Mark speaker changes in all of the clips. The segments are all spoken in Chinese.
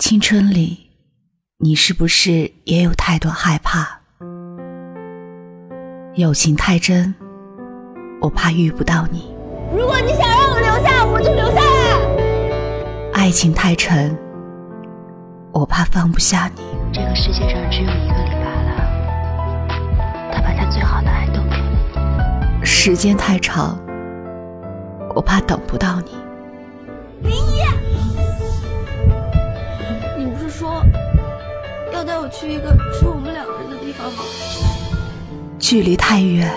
Speaker 1: 青春里，你是不是也有太多害怕？友情太真，我怕遇不到你。
Speaker 2: 如果你想让我留下，我就留下来。
Speaker 1: 爱情太沉，我怕放不下你。
Speaker 3: 这个世界上只有一个李白了，他把他最好的爱都给你。
Speaker 1: 时间太长，我怕等不到你。
Speaker 2: 去一个只有我们两个人的地方吗？
Speaker 1: 距离太远，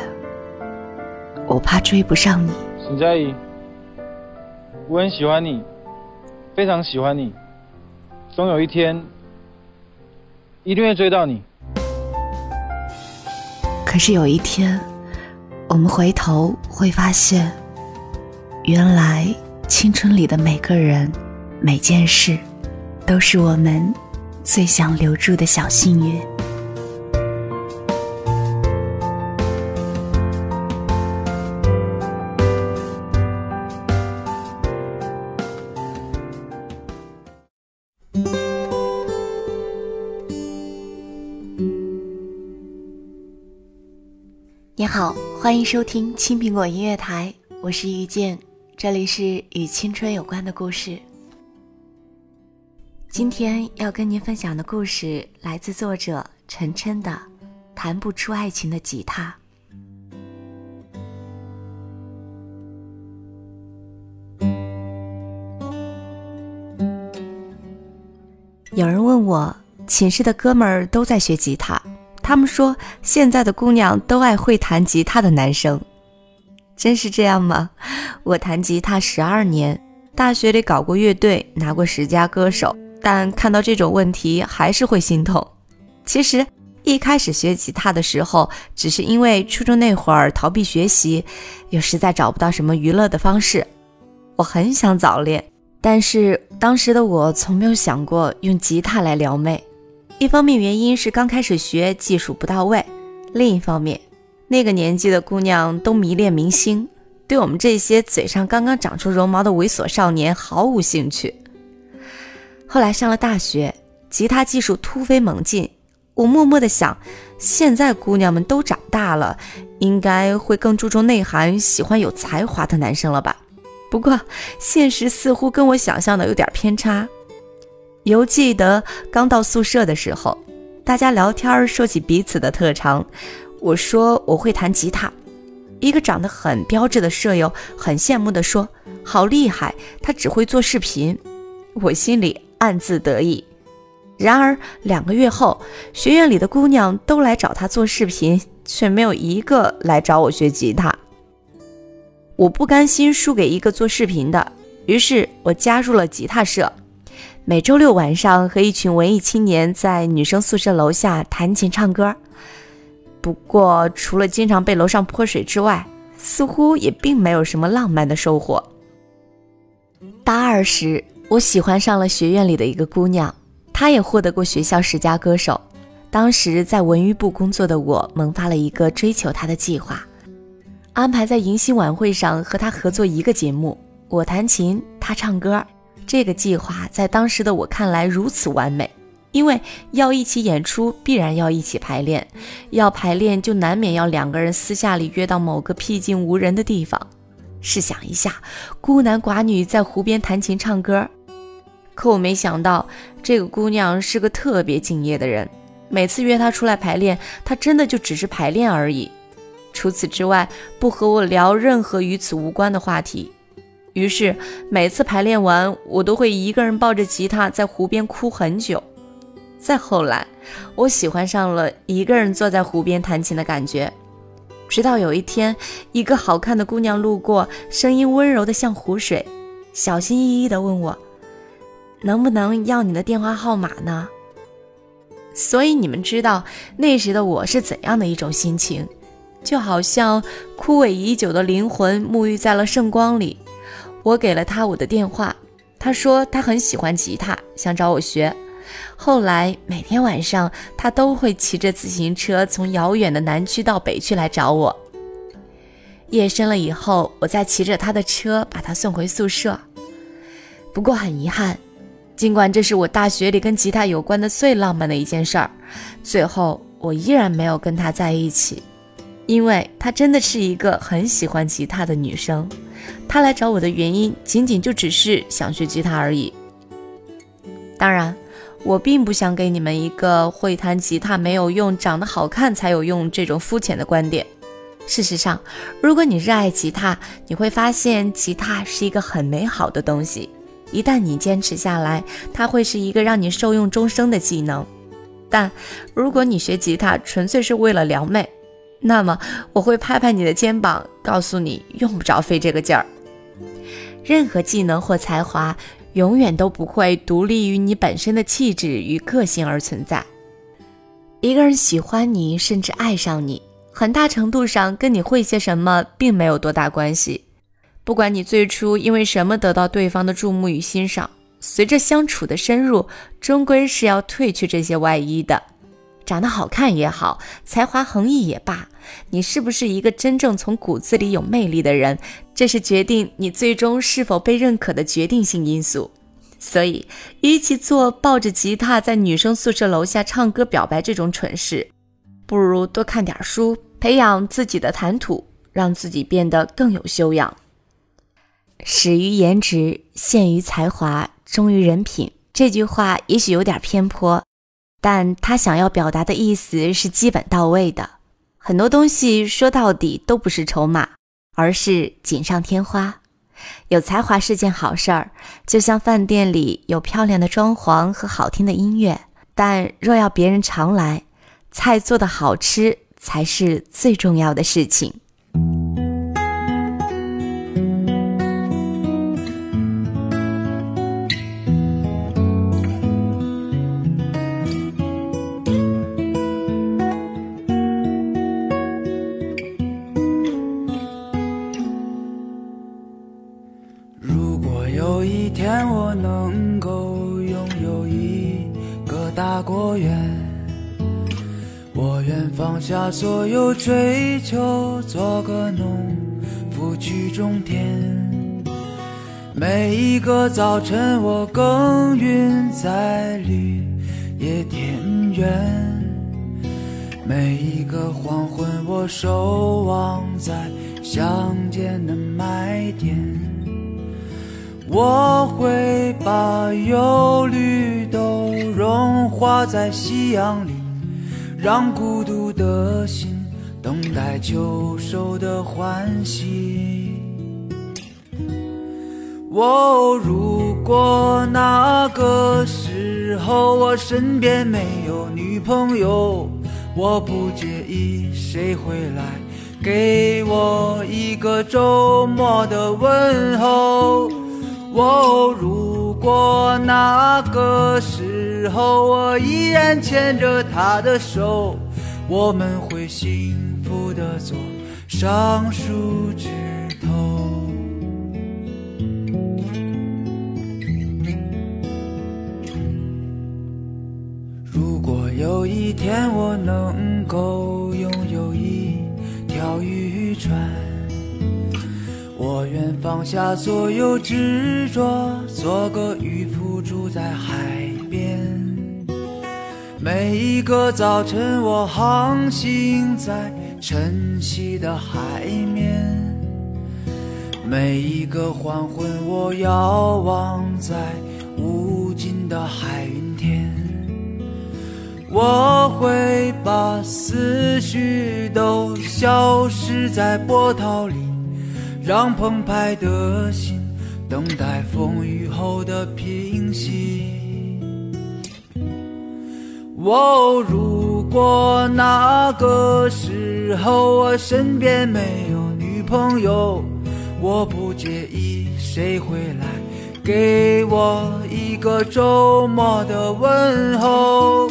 Speaker 1: 我怕追不上你。
Speaker 4: 沈佳宜，我很喜欢你，非常喜欢你，总有一天一定会追到你。
Speaker 1: 可是有一天，我们回头会发现，原来青春里的每个人、每件事，都是我们最想留住的小幸运。你好，欢迎收听青苹果音乐台，我是遇见，这里是与青春有关的故事。今天要跟您分享的故事来自作者陈琛的《弹不出爱情的吉他》。有人问我，寝室的哥们儿都在学吉他。他们说，现在的姑娘都爱会弹吉他的男生，真是这样吗？我弹吉他十二年，大学里搞过乐队，拿过十佳歌手，但看到这种问题还是会心痛。其实一开始学吉他的时候，只是因为初中那会儿逃避学习，又实在找不到什么娱乐的方式，我很想早恋，但是当时的我从没有想过用吉他来撩妹。一方面原因是刚开始学技术不到位，另一方面，那个年纪的姑娘都迷恋明星，对我们这些嘴上刚刚长出绒毛的猥琐少年毫无兴趣。后来上了大学，吉他技术突飞猛进，我默默的想，现在姑娘们都长大了，应该会更注重内涵，喜欢有才华的男生了吧？不过现实似乎跟我想象的有点偏差。犹记得刚到宿舍的时候，大家聊天说起彼此的特长。我说我会弹吉他，一个长得很标致的舍友很羡慕地说：“好厉害，他只会做视频。”我心里暗自得意。然而两个月后，学院里的姑娘都来找他做视频，却没有一个来找我学吉他。我不甘心输给一个做视频的，于是我加入了吉他社。每周六晚上和一群文艺青年在女生宿舍楼下弹琴唱歌，不过除了经常被楼上泼水之外，似乎也并没有什么浪漫的收获。大二时，我喜欢上了学院里的一个姑娘，她也获得过学校十佳歌手。当时在文娱部工作的我，萌发了一个追求她的计划，安排在迎新晚会上和她合作一个节目，我弹琴，她唱歌。这个计划在当时的我看来如此完美，因为要一起演出，必然要一起排练，要排练就难免要两个人私下里约到某个僻静无人的地方。试想一下，孤男寡女在湖边弹琴唱歌，可我没想到这个姑娘是个特别敬业的人。每次约她出来排练，她真的就只是排练而已，除此之外不和我聊任何与此无关的话题。于是每次排练完，我都会一个人抱着吉他在湖边哭很久。再后来，我喜欢上了一个人坐在湖边弹琴的感觉。直到有一天，一个好看的姑娘路过，声音温柔的像湖水，小心翼翼地问我：“能不能要你的电话号码呢？”所以你们知道那时的我是怎样的一种心情，就好像枯萎已久的灵魂沐浴在了圣光里。我给了他我的电话，他说他很喜欢吉他，想找我学。后来每天晚上，他都会骑着自行车从遥远的南区到北区来找我。夜深了以后，我再骑着他的车把他送回宿舍。不过很遗憾，尽管这是我大学里跟吉他有关的最浪漫的一件事儿，最后我依然没有跟他在一起，因为她真的是一个很喜欢吉他的女生。她来找我的原因，仅仅就只是想学吉他而已。当然，我并不想给你们一个会弹吉他没有用，长得好看才有用这种肤浅的观点。事实上，如果你热爱吉他，你会发现吉他是一个很美好的东西。一旦你坚持下来，它会是一个让你受用终生的技能。但如果你学吉他纯粹是为了撩妹，那么我会拍拍你的肩膀，告诉你用不着费这个劲儿。任何技能或才华，永远都不会独立于你本身的气质与个性而存在。一个人喜欢你，甚至爱上你，很大程度上跟你会些什么并没有多大关系。不管你最初因为什么得到对方的注目与欣赏，随着相处的深入，终归是要褪去这些外衣的。长得好看也好，才华横溢也罢，你是不是一个真正从骨子里有魅力的人，这是决定你最终是否被认可的决定性因素。所以，与其做抱着吉他在女生宿舍楼下唱歌表白这种蠢事，不如多看点书，培养自己的谈吐，让自己变得更有修养。始于颜值，陷于才华，忠于人品。这句话也许有点偏颇，但他想要表达的意思是基本到位的。很多东西说到底都不是筹码，而是锦上添花。有才华是件好事儿，就像饭店里有漂亮的装潢和好听的音乐。但若要别人常来，菜做的好吃才是最重要的事情。
Speaker 5: 下所有追求，做个农夫去种田。每一个早晨，我耕耘在绿野田园；每一个黄昏，我守望在乡间的麦田。我会把忧虑都融化在夕阳里。让孤独的心等待秋收的欢喜。哦，如果那个时候我身边没有女朋友，我不介意谁会来给我一个周末的问候。哦，如果那个时。之后，我依然牵着她的手，我们会幸福的坐上树枝头。如果有一天我能够拥有一条渔船，愿放下所有执着，做个渔夫，住在海边。每一个早晨，我航行在晨曦的海面；每一个黄昏，我遥望在无尽的海云天。我会把思绪都消失在波涛里，让澎湃的心等待风雨后的平息。哦，如果那个时候我身边没有女朋友，我不介意谁会来给我一个周末的问候。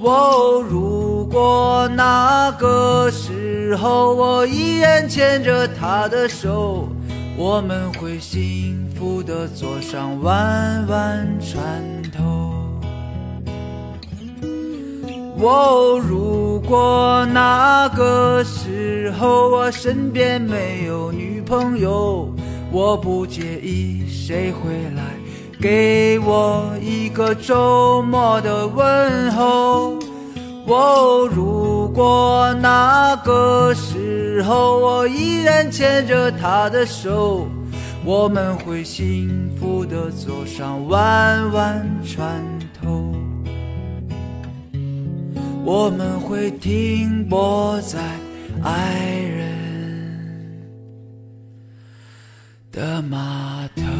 Speaker 5: 哦，如果那个时之后我依然牵着她的手，我们会幸福的坐上弯弯船头。哦，如果那个时候我身边没有女朋友，我不介意谁会来给我一个周末的问候。哦，如过那个时候我依然牵着她的手，我们会幸福的坐上弯弯船头。我们会停泊在爱人的码头。